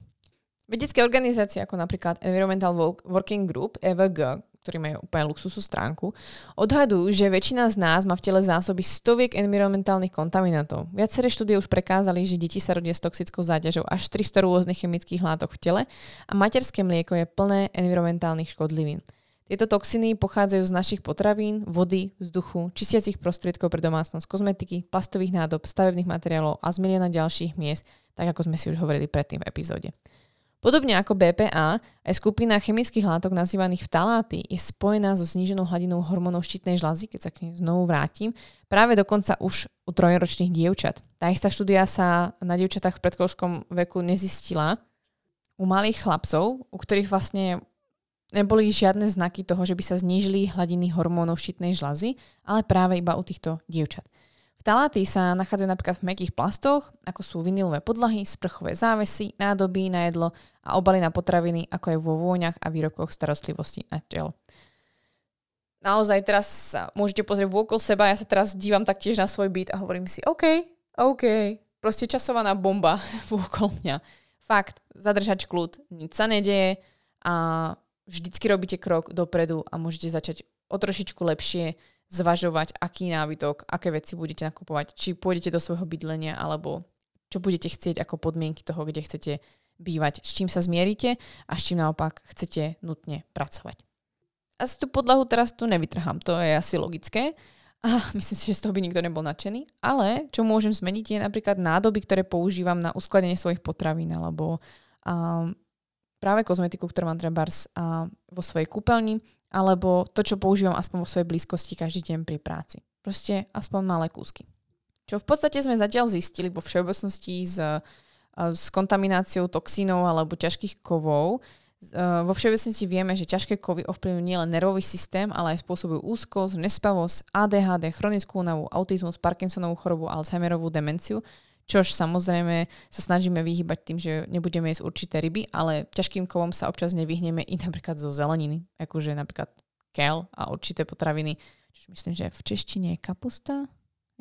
S1: Vedecké organizácie ako napríklad Environmental Working Group, EVG, ktorí majú úplne luxusnú stránku, odhadujú, že väčšina z nás má v tele zásoby stoviek environmentálnych kontaminantov. Viaceré štúdie už prekázali, že deti sa rodia s toxickou záťažou až 300 rôznych chemických látok v tele a materské mlieko je plné environmentálnych škodlivín. Tieto toxiny pochádzajú z našich potravín, vody, vzduchu, čistiacich prostriedkov pre domácnosť, kozmetiky, plastových nádob, stavebných materiálov a z milióna ďalších miest, tak ako sme si už hovorili predtým v epizóde. Podobne ako BPA, aj skupina chemických látok nazývaných vtaláty je spojená so zníženou hladinou hormónov štítnej žľazy, keď sa k nej znovu vrátim, práve dokonca už u trojročných dievčat. Tá istá štúdia sa na dievčatách v predkoškom veku nezistila u malých chlapcov, u ktorých vlastne neboli žiadne znaky toho, že by sa znížili hladiny hormónov štítnej žľazy, ale práve iba u týchto dievčat. Vtaláty sa nachádzajú napríklad v mekých plastoch, ako sú vinilové podlahy, sprchové závesy, nádoby na jedlo a obaly na potraviny, ako aj vo vôňach a výrobkoch starostlivosti na telo. Naozaj teraz sa môžete pozrieť vôkol seba, ja sa teraz dívam taktiež na svoj byt a hovorím si, OK, OK, proste časovaná bomba vôkol mňa. Fakt, zadržať kľud, nič sa nedeje a vždycky robíte krok dopredu a môžete začať o trošičku lepšie zvažovať, aký nábytok, aké veci budete nakupovať, či pôjdete do svojho bydlenia, alebo čo budete chcieť ako podmienky toho, kde chcete bývať, s čím sa zmierite a s čím naopak chcete nutne pracovať. Asi tú podlahu teraz tu nevytrhám, to je asi logické. A myslím si, že z toho by nikto nebol nadšený. Ale čo môžem zmeniť je napríklad nádoby, ktoré používam na uskladenie svojich potravín alebo um, práve kozmetiku, ktorú mám treba vo svojej kúpeľni, alebo to, čo používam aspoň vo svojej blízkosti každý deň pri práci. Proste aspoň malé kúsky. Čo v podstate sme zatiaľ zistili vo všeobecnosti s, s kontamináciou toxínov alebo ťažkých kovov, vo všeobecnosti vieme, že ťažké kovy ovplyvňujú nielen nervový systém, ale aj spôsobujú úzkosť, nespavosť, ADHD, chronickú únavu, autizmus, Parkinsonovú chorobu, Alzheimerovú demenciu čož samozrejme sa snažíme vyhybať tým, že nebudeme jesť určité ryby, ale ťažkým kovom sa občas nevyhneme i napríklad zo zeleniny, akože napríklad kel a určité potraviny, čo myslím, že v češtine je kapusta,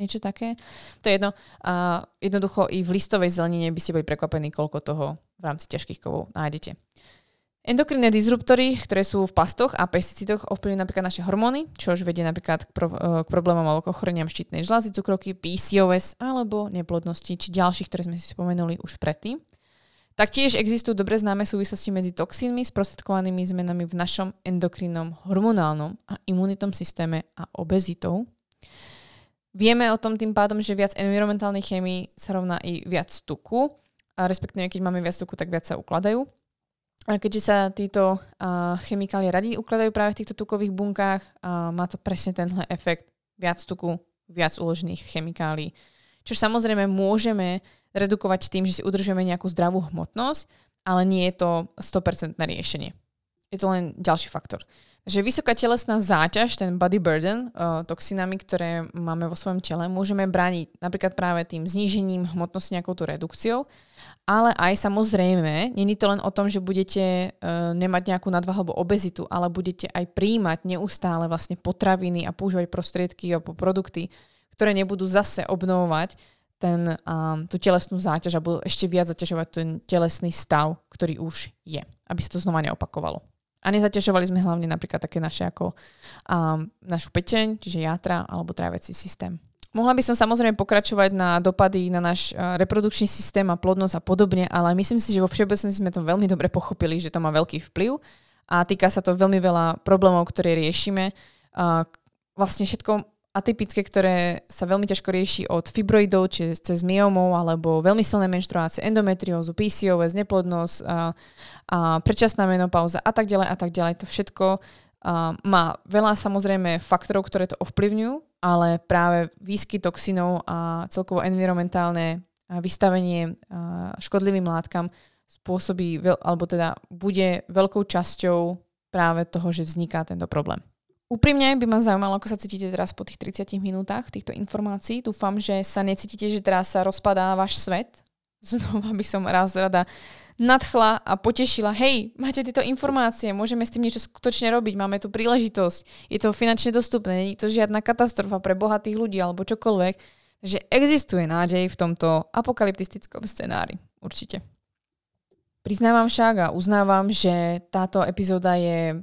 S1: niečo také. To je jedno. A jednoducho i v listovej zelenine by ste boli prekvapení, koľko toho v rámci ťažkých kovov nájdete. Endokrinné disruptory, ktoré sú v plastoch a pesticidoch, ovplyvňujú napríklad naše hormóny, čo už vedie napríklad k, pro, e, k problémom alebo ochoreniam štítnej žľazy, cukrovky, PCOS alebo neplodnosti, či ďalších, ktoré sme si spomenuli už predtým. Taktiež existujú dobre známe súvislosti medzi toxínmi, sprostredkovanými zmenami v našom endokrinnom, hormonálnom a imunitnom systéme a obezitou. Vieme o tom tým pádom, že viac environmentálnej chémii sa rovná i viac tuku, a respektíve keď máme viac tuku, tak viac sa ukladajú. A keďže sa títo uh, chemikálie radi ukladajú práve v týchto tukových bunkách, uh, má to presne tenhle efekt viac tuku, viac uložených chemikálií. Čo samozrejme môžeme redukovať tým, že si udržujeme nejakú zdravú hmotnosť, ale nie je to 100% riešenie. Je to len ďalší faktor. Takže vysoká telesná záťaž, ten body burden, uh, toxinami, ktoré máme vo svojom tele, môžeme brániť napríklad práve tým znížením hmotnosti nejakou tú redukciou, ale aj samozrejme, není to len o tom, že budete uh, nemať nejakú nadvahu alebo obezitu, ale budete aj príjmať neustále vlastne potraviny a používať prostriedky alebo produkty, ktoré nebudú zase obnovovať ten, tú telesnú záťaž a budú ešte viac zaťažovať ten telesný stav, ktorý už je, aby sa to znova neopakovalo. A nezaťažovali sme hlavne napríklad také naše ako um, našu peteň, čiže játra alebo tráviaci systém. Mohla by som samozrejme pokračovať na dopady na náš reprodukčný systém a plodnosť a podobne, ale myslím si, že vo všeobecnosti sme to veľmi dobre pochopili, že to má veľký vplyv a týka sa to veľmi veľa problémov, ktoré riešime. Vlastne všetko atypické, ktoré sa veľmi ťažko rieši od fibroidov, či cez myomov, alebo veľmi silné menštruácie, endometriózu, PCOS, neplodnosť a, a predčasná menopauza a tak ďalej a tak ďalej. To všetko a, má veľa samozrejme faktorov, ktoré to ovplyvňujú, ale práve výsky toxinov a celkovo environmentálne vystavenie škodlivým látkam spôsobí, alebo teda bude veľkou časťou práve toho, že vzniká tento problém. Úprimne by ma zaujímalo, ako sa cítite teraz po tých 30 minútach týchto informácií. Dúfam, že sa necítite, že teraz sa rozpadá váš svet. Znova by som raz rada nadchla a potešila. Hej, máte tieto informácie, môžeme s tým niečo skutočne robiť, máme tu príležitosť, je to finančne dostupné, nie je to žiadna katastrofa pre bohatých ľudí alebo čokoľvek. Takže existuje nádej v tomto apokalyptistickom scenári. Určite. Priznávam však a uznávam, že táto epizóda je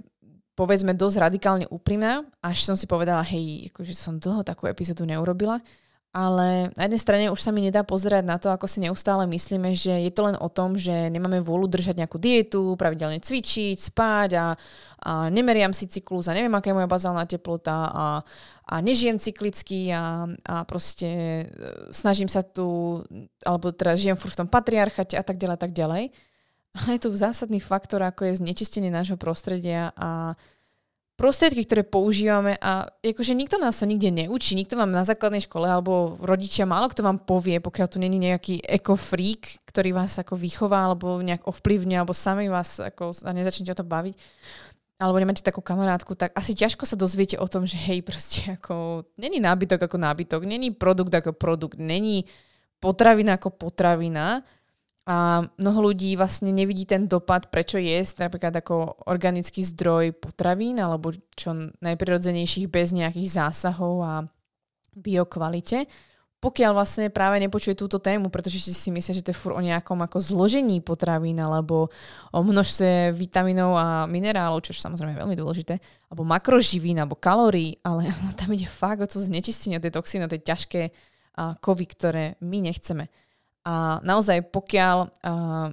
S1: povedzme dosť radikálne úprimná, až som si povedala, hej, akože som dlho takú epizódu neurobila, ale na jednej strane už sa mi nedá pozerať na to, ako si neustále myslíme, že je to len o tom, že nemáme vôľu držať nejakú dietu, pravidelne cvičiť, spať a, a nemeriam si cyklus a neviem, aká je moja bazálna teplota a, a nežijem cyklicky a, a proste e, snažím sa tu, alebo teraz žijem furt v tom patriarchate a tak ďalej, tak ďalej. Ale je tu zásadný faktor, ako je znečistenie nášho prostredia a prostriedky, ktoré používame a akože nikto nás sa nikde neučí, nikto vám na základnej škole alebo rodičia, málo kto vám povie, pokiaľ tu není nejaký ekofreak, ktorý vás ako vychová alebo nejak ovplyvňuje alebo sami vás ako a nezačnete o to baviť alebo nemáte takú kamarátku, tak asi ťažko sa dozviete o tom, že hej, proste ako není nábytok ako nábytok, není produkt ako produkt, není potravina ako potravina, a mnoho ľudí vlastne nevidí ten dopad, prečo jesť napríklad ako organický zdroj potravín alebo čo najprirodzenejších bez nejakých zásahov a biokvalite. Pokiaľ vlastne práve nepočuje túto tému, pretože si myslia, že to je fur o nejakom ako zložení potravín alebo o množstve vitamínov a minerálov, čo samozrejme veľmi dôležité, alebo makroživín, alebo kalórií, ale tam ide fakt o to znečistenie, tie toxíny, tie ťažké kovy, ktoré my nechceme. A naozaj, pokiaľ uh,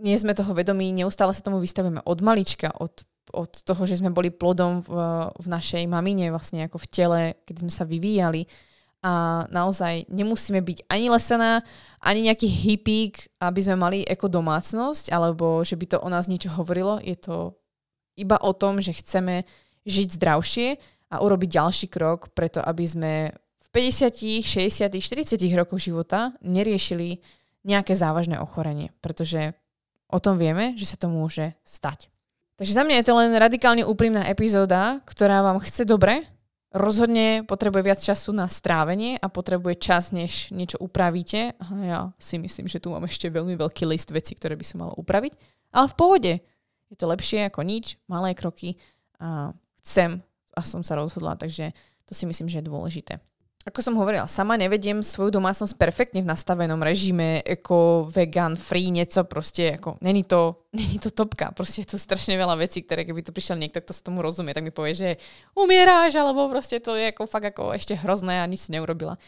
S1: nie sme toho vedomí, neustále sa tomu vystavíme od malička, od, od toho, že sme boli plodom v, v našej mamine, vlastne ako v tele, keď sme sa vyvíjali. A naozaj nemusíme byť ani lesená, ani nejaký hippík, aby sme mali ako domácnosť, alebo že by to o nás niečo hovorilo. Je to iba o tom, že chceme žiť zdravšie a urobiť ďalší krok preto, aby sme 50, 60, 40 rokoch života neriešili nejaké závažné ochorenie, pretože o tom vieme, že sa to môže stať. Takže za mňa je to len radikálne úprimná epizóda, ktorá vám chce dobre, rozhodne potrebuje viac času na strávenie a potrebuje čas, než niečo upravíte. A ja si myslím, že tu mám ešte veľmi veľký list vecí, ktoré by som mala upraviť. Ale v pohode. Je to lepšie ako nič, malé kroky a chcem a som sa rozhodla, takže to si myslím, že je dôležité ako som hovorila, sama nevediem svoju domácnosť perfektne v nastavenom režime, ako vegan, free, niečo proste, ako, není to, není to topka, proste je to strašne veľa vecí, ktoré keby tu prišiel niekto, kto sa tomu rozumie, tak mi povie, že umieráš, alebo proste to je ako fakt ako ešte hrozné a nič si neurobila.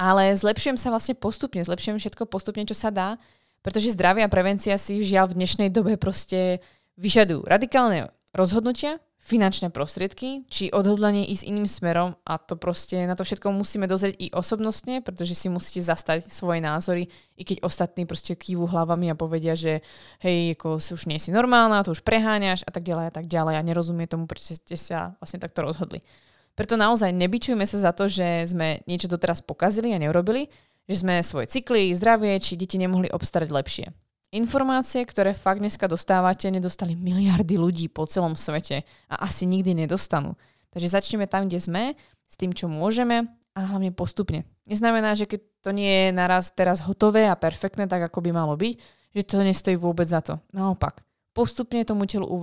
S1: Ale zlepšujem sa vlastne postupne, zlepšujem všetko postupne, čo sa dá, pretože zdravie a prevencia si žiaľ v dnešnej dobe proste vyžadujú radikálne rozhodnutia, finančné prostriedky, či odhodlanie ísť iným smerom a to proste na to všetko musíme dozrieť i osobnostne, pretože si musíte zastať svoje názory, i keď ostatní proste kývu hlavami a povedia, že hej, ako si už nie si normálna, to už preháňaš a tak ďalej a tak ďalej a nerozumie tomu, prečo ste sa vlastne takto rozhodli. Preto naozaj nebyčujme sa za to, že sme niečo doteraz pokazili a neurobili, že sme svoje cykly, zdravie či deti nemohli obstarať lepšie. Informácie, ktoré fakt dneska dostávate, nedostali miliardy ľudí po celom svete a asi nikdy nedostanú. Takže začneme tam, kde sme, s tým, čo môžeme a hlavne postupne. Neznamená, že keď to nie je naraz teraz hotové a perfektné, tak ako by malo byť, že to nestojí vôbec za to. Naopak, postupne tomu telu e,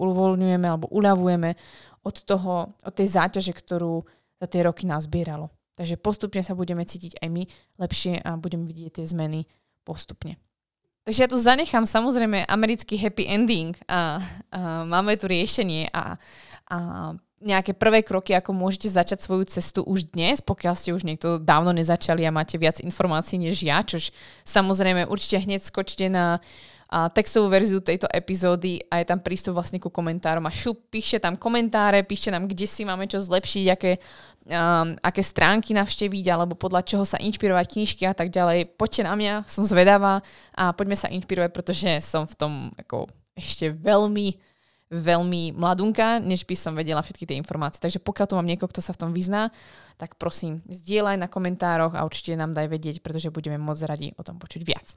S1: uvoľňujeme alebo uľavujeme od, toho, od tej záťaže, ktorú za tie roky nazbieralo. Takže postupne sa budeme cítiť aj my lepšie a budeme vidieť tie zmeny postupne. Takže ja tu zanechám samozrejme americký happy ending a, a máme tu riešenie a, a nejaké prvé kroky, ako môžete začať svoju cestu už dnes, pokiaľ ste už niekto dávno nezačali a máte viac informácií než ja, čož samozrejme určite hneď skočte na a textovú verziu tejto epizódy a je tam prístup vlastne ku komentárom a šup, píšte tam komentáre, píšte nám, kde si máme čo zlepšiť, aké, um, aké stránky navšteviť alebo podľa čoho sa inšpirovať knižky a tak ďalej. Poďte na mňa, som zvedavá a poďme sa inšpirovať, pretože som v tom ako ešte veľmi veľmi mladunka, než by som vedela všetky tie informácie. Takže pokiaľ tu mám niekoho, kto sa v tom vyzná, tak prosím, zdieľaj na komentároch a určite nám daj vedieť, pretože budeme moc radi o tom počuť viac.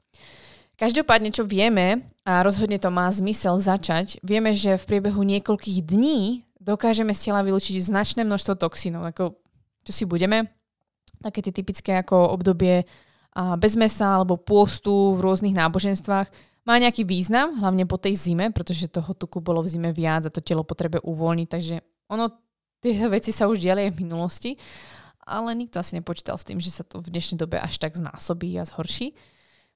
S1: Každopádne, čo vieme, a rozhodne to má zmysel začať, vieme, že v priebehu niekoľkých dní dokážeme z tela vylúčiť značné množstvo toxínov. Ako, čo si budeme? Také tie typické ako obdobie a bez mesa alebo pôstu v rôznych náboženstvách má nejaký význam, hlavne po tej zime, pretože toho tuku bolo v zime viac a to telo potrebuje uvoľniť, takže ono, tie veci sa už diali v minulosti, ale nikto asi nepočítal s tým, že sa to v dnešnej dobe až tak znásobí a zhorší.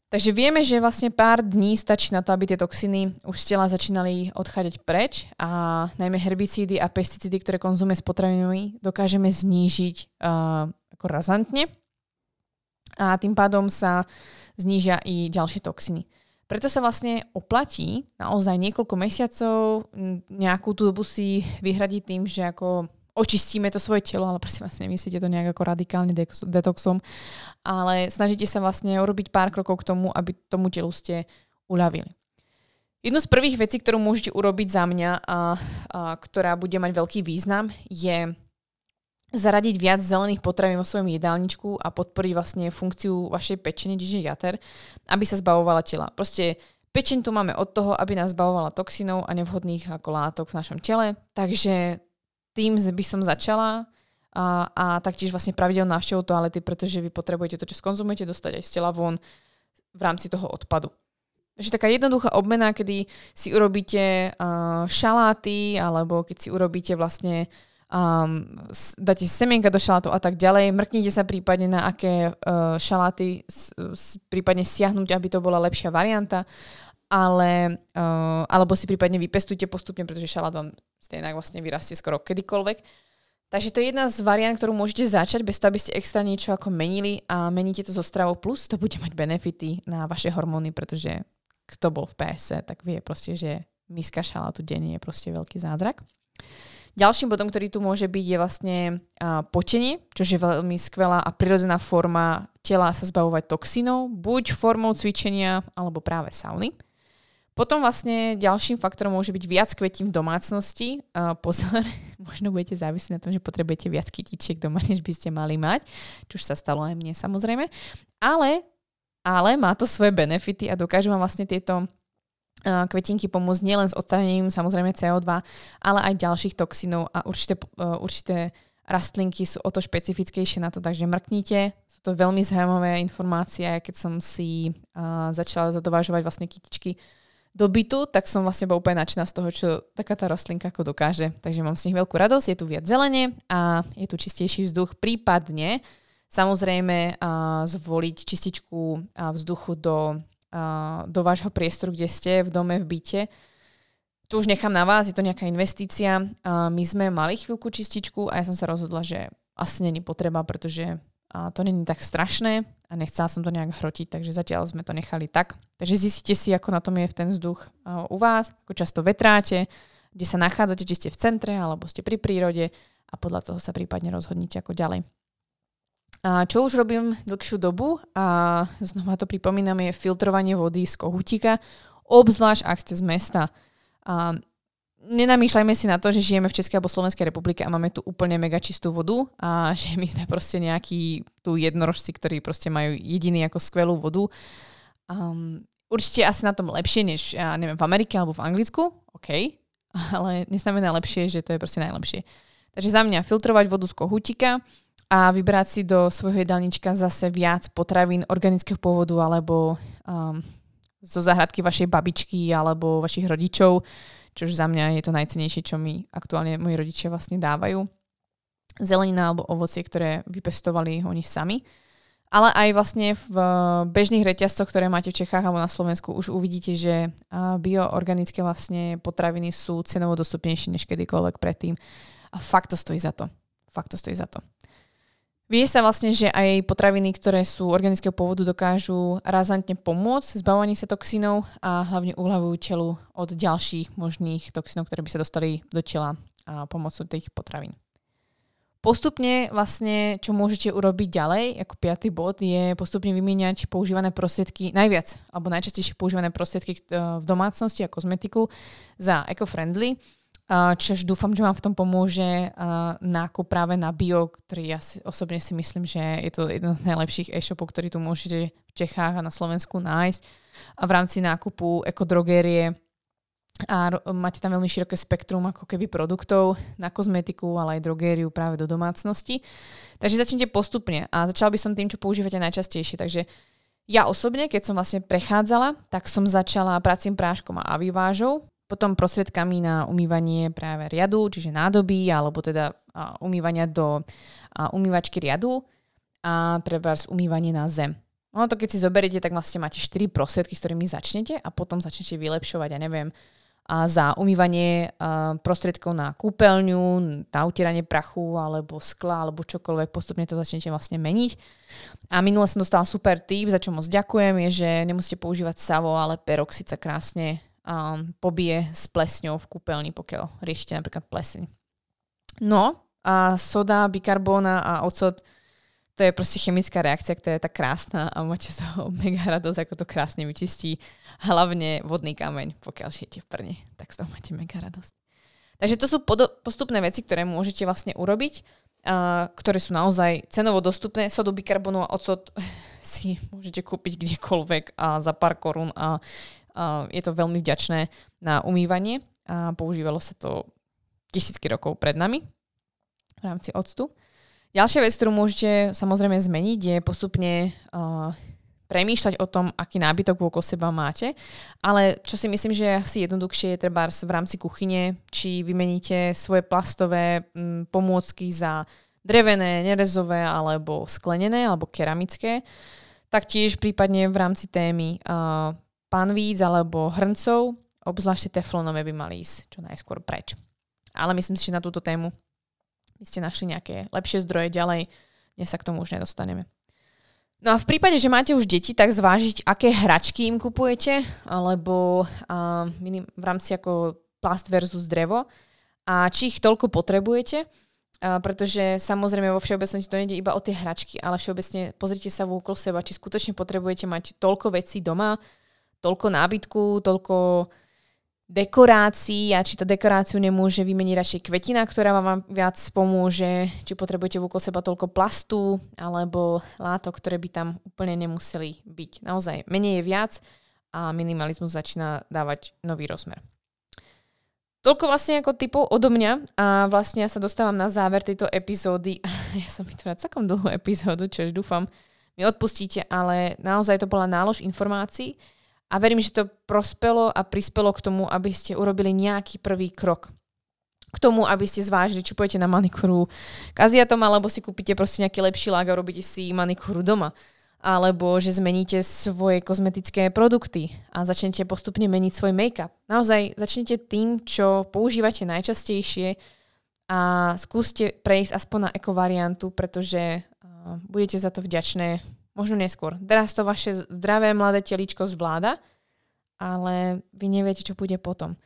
S1: Takže vieme, že vlastne pár dní stačí na to, aby tie toxiny už z tela začínali odchádzať preč a najmä herbicídy a pesticídy, ktoré konzumujeme s potravinami, dokážeme znížiť uh, ako razantne a tým pádom sa znížia i ďalšie toxiny. Preto sa vlastne oplatí naozaj niekoľko mesiacov nejakú tú dobu si vyhradiť tým, že ako očistíme to svoje telo, ale prosím vás, nemyslíte to nejak ako radikálne detoxom, ale snažíte sa vlastne urobiť pár krokov k tomu, aby tomu telu ste uľavili. Jednu z prvých vecí, ktorú môžete urobiť za mňa a, a ktorá bude mať veľký význam, je zaradiť viac zelených potravín vo svojom jedálničku a podporiť vlastne funkciu vašej pečene, čiže jater, aby sa zbavovala tela. Proste pečeň tu máme od toho, aby nás zbavovala toxinov a nevhodných ako látok v našom tele, takže tým by som začala a, a taktiež vlastne pravidelnou návštevou toalety, pretože vy potrebujete to, čo skonzumujete, dostať aj z tela von v rámci toho odpadu. Takže taká jednoduchá obmena, kedy si urobíte uh, šaláty, alebo keď si urobíte vlastne um, dáte semienka do šalátov a tak ďalej. Mrknite sa prípadne na aké uh, šaláty s, s, prípadne siahnuť, aby to bola lepšia varianta ale, uh, alebo si prípadne vypestujte postupne, pretože šalát vám stejnak vlastne vyrastie skoro kedykoľvek. Takže to je jedna z variant, ktorú môžete začať bez toho, aby ste extra niečo ako menili a meníte to zo stravou plus, to bude mať benefity na vaše hormóny, pretože kto bol v PS, tak vie proste, že miska šalátu denne je proste veľký zázrak. Ďalším bodom, ktorý tu môže byť, je vlastne uh, potenie, čo je veľmi skvelá a prirodzená forma tela sa zbavovať toxínov, buď formou cvičenia alebo práve sauny. Potom vlastne ďalším faktorom môže byť viac kvetín v domácnosti. Uh, pozor, možno budete závisieť na tom, že potrebujete viac kytičiek doma, než by ste mali mať, čo už sa stalo aj mne samozrejme. Ale, ale má to svoje benefity a dokážu vám vlastne tieto kvetinky pomôcť nielen s odstranením samozrejme CO2, ale aj ďalších toxinov a určité, určité rastlinky sú o to špecifickejšie na to, takže mrknite. Sú to veľmi zaujímavé informácie, keď som si uh, začala zadovážovať vlastne kytičky do bytu, tak som vlastne bola úplne nadšená z toho, čo taká tá rastlinka ako dokáže. Takže mám z nich veľkú radosť, je tu viac zelenie a je tu čistejší vzduch. Prípadne samozrejme a, zvoliť čističku a, vzduchu do, a, do vášho priestoru, kde ste, v dome, v byte. Tu už nechám na vás, je to nejaká investícia. A my sme mali chvíľku čističku a ja som sa rozhodla, že asi není potreba, pretože a to není tak strašné a nechcela som to nejak hrotiť, takže zatiaľ sme to nechali tak. Takže zistite si, ako na tom je ten vzduch u vás, ako často vetráte, kde sa nachádzate, či ste v centre alebo ste pri prírode a podľa toho sa prípadne rozhodnite ako ďalej. A čo už robím dlhšiu dobu a znova to pripomínam je filtrovanie vody z kohútika, obzvlášť ak ste z mesta. A nenamýšľajme si na to, že žijeme v Českej alebo Slovenskej republike a máme tu úplne mega čistú vodu a že my sme proste nejakí tu jednorožci, ktorí proste majú jediný ako skvelú vodu. Um, určite asi na tom lepšie než, ja neviem, v Amerike alebo v Anglicku, OK, ale neznamená lepšie, že to je proste najlepšie. Takže za mňa filtrovať vodu z kohútika a vybrať si do svojho jedálnička zase viac potravín organického pôvodu alebo um, zo záhradky vašej babičky alebo vašich rodičov, čo za mňa je to najcenejšie, čo mi aktuálne moji rodičia vlastne dávajú. Zelenina alebo ovocie, ktoré vypestovali oni sami. Ale aj vlastne v bežných reťazcoch, ktoré máte v Čechách alebo na Slovensku, už uvidíte, že bioorganické vlastne potraviny sú cenovo dostupnejšie než kedykoľvek predtým. A fakt to stojí za to. Fakt to stojí za to. Vie sa vlastne, že aj potraviny, ktoré sú organického pôvodu, dokážu razantne pomôcť zbavovaní sa toxínov a hlavne uľavujú telu od ďalších možných toxínov, ktoré by sa dostali do tela a pomocou tých potravín. Postupne vlastne, čo môžete urobiť ďalej, ako piatý bod, je postupne vymieňať používané prostriedky, najviac, alebo najčastejšie používané prostriedky e, v domácnosti a kozmetiku za eco-friendly Čož dúfam, že vám v tom pomôže nákup práve na bio, ktorý ja si, osobne si myslím, že je to jeden z najlepších e-shopov, ktorý tu môžete v Čechách a na Slovensku nájsť. A v rámci nákupu ekodrogérie a máte tam veľmi široké spektrum ako keby produktov na kozmetiku, ale aj drogériu práve do domácnosti. Takže začnite postupne a začala by som tým, čo používate najčastejšie. Takže ja osobne, keď som vlastne prechádzala, tak som začala pracím práškom a avivážou potom prostriedkami na umývanie práve riadu, čiže nádoby, alebo teda umývania do umývačky riadu a treba umývanie na zem. No to keď si zoberiete, tak vlastne máte 4 prostriedky, s ktorými začnete a potom začnete vylepšovať, ja neviem, a za umývanie prostriedkov na kúpeľňu, na utieranie prachu alebo skla alebo čokoľvek, postupne to začnete vlastne meniť. A minule som dostala super tip, za čo moc ďakujem, je, že nemusíte používať savo, ale peroxid sa krásne um, pobije s plesňou v kúpeľni, pokiaľ riešite napríklad pleseň. No a soda, bikarbóna a ocot, to je proste chemická reakcia, ktorá je tak krásna a máte z toho mega radosť, ako to krásne vyčistí. Hlavne vodný kameň, pokiaľ žijete v prne, tak z toho máte mega radosť. Takže to sú postupné veci, ktoré môžete vlastne urobiť, uh, ktoré sú naozaj cenovo dostupné. Sodu, bikarbonu a ocot si môžete kúpiť kdekoľvek a za pár korún a je to veľmi vďačné na umývanie a používalo sa to tisícky rokov pred nami v rámci octu. Ďalšia vec, ktorú môžete samozrejme zmeniť, je postupne premýšľať o tom, aký nábytok okolo seba máte, ale čo si myslím, že asi jednoduchšie je treba v rámci kuchyne, či vymeníte svoje plastové m, pomôcky za drevené, nerezové alebo sklenené alebo keramické. Taktiež prípadne v rámci témy uh, panvíc alebo hrncov, obzvlášť teflonové by mali ísť čo najskôr preč. Ale myslím si, že na túto tému by ste našli nejaké lepšie zdroje ďalej, dnes sa k tomu už nedostaneme. No a v prípade, že máte už deti, tak zvážiť, aké hračky im kupujete, alebo uh, v rámci ako plast versus drevo a či ich toľko potrebujete, uh, pretože samozrejme vo všeobecnosti to nejde iba o tie hračky, ale všeobecne pozrite sa vôkol seba, či skutočne potrebujete mať toľko vecí doma, toľko nábytku, toľko dekorácií a či tá dekoráciu nemôže vymeniť radšej kvetina, ktorá vám viac pomôže, či potrebujete vôkol seba toľko plastu alebo látok, ktoré by tam úplne nemuseli byť. Naozaj, menej je viac a minimalizmus začína dávať nový rozmer. Toľko vlastne ako typov odo mňa a vlastne ja sa dostávam na záver tejto epizódy. Ja som vytvorila takom dlhú epizódu, čo dúfam mi odpustíte, ale naozaj to bola nálož informácií, a verím, že to prospelo a prispelo k tomu, aby ste urobili nejaký prvý krok k tomu, aby ste zvážili, či pôjdete na manikúru k Aziatom, alebo si kúpite proste nejaký lepší lák a robíte si manikúru doma. Alebo že zmeníte svoje kozmetické produkty a začnete postupne meniť svoj make-up. Naozaj začnete tým, čo používate najčastejšie a skúste prejsť aspoň na ekovariantu, pretože uh, budete za to vďačné Možno neskôr. Teraz to vaše zdravé mladé teličko zvláda, ale vy neviete, čo bude potom.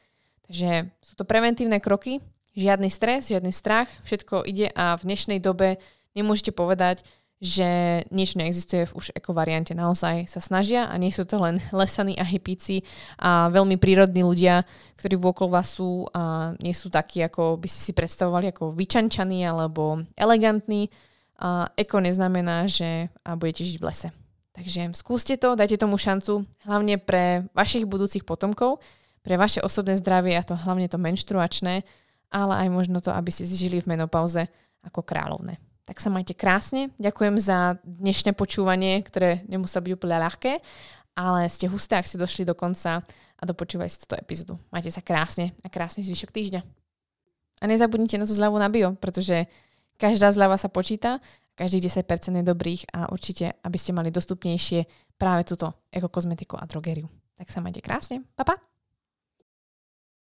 S1: Takže sú to preventívne kroky, žiadny stres, žiadny strach, všetko ide a v dnešnej dobe nemôžete povedať, že niečo neexistuje v už ekovariante. Naozaj sa snažia a nie sú to len lesaní a hypíci a veľmi prírodní ľudia, ktorí vôkol vás sú a nie sú takí, ako by si si predstavovali, ako vyčančaní alebo elegantní a eko neznamená, že budete žiť v lese. Takže skúste to, dajte tomu šancu, hlavne pre vašich budúcich potomkov, pre vaše osobné zdravie a to hlavne to menštruačné, ale aj možno to, aby ste žili v menopauze ako kráľovné. Tak sa majte krásne. Ďakujem za dnešné počúvanie, ktoré nemusí byť úplne ľahké, ale ste husté, ak ste došli do konca a dopočúvajte si túto epizódu. Majte sa krásne a krásny zvyšok týždňa. A nezabudnite na tú zľavu na bio, pretože Každá zľava sa počíta, každých 10% je dobrých a určite, aby ste mali dostupnejšie práve túto ekokozmetiku a drogériu. Tak sa majte krásne. Pa, pa.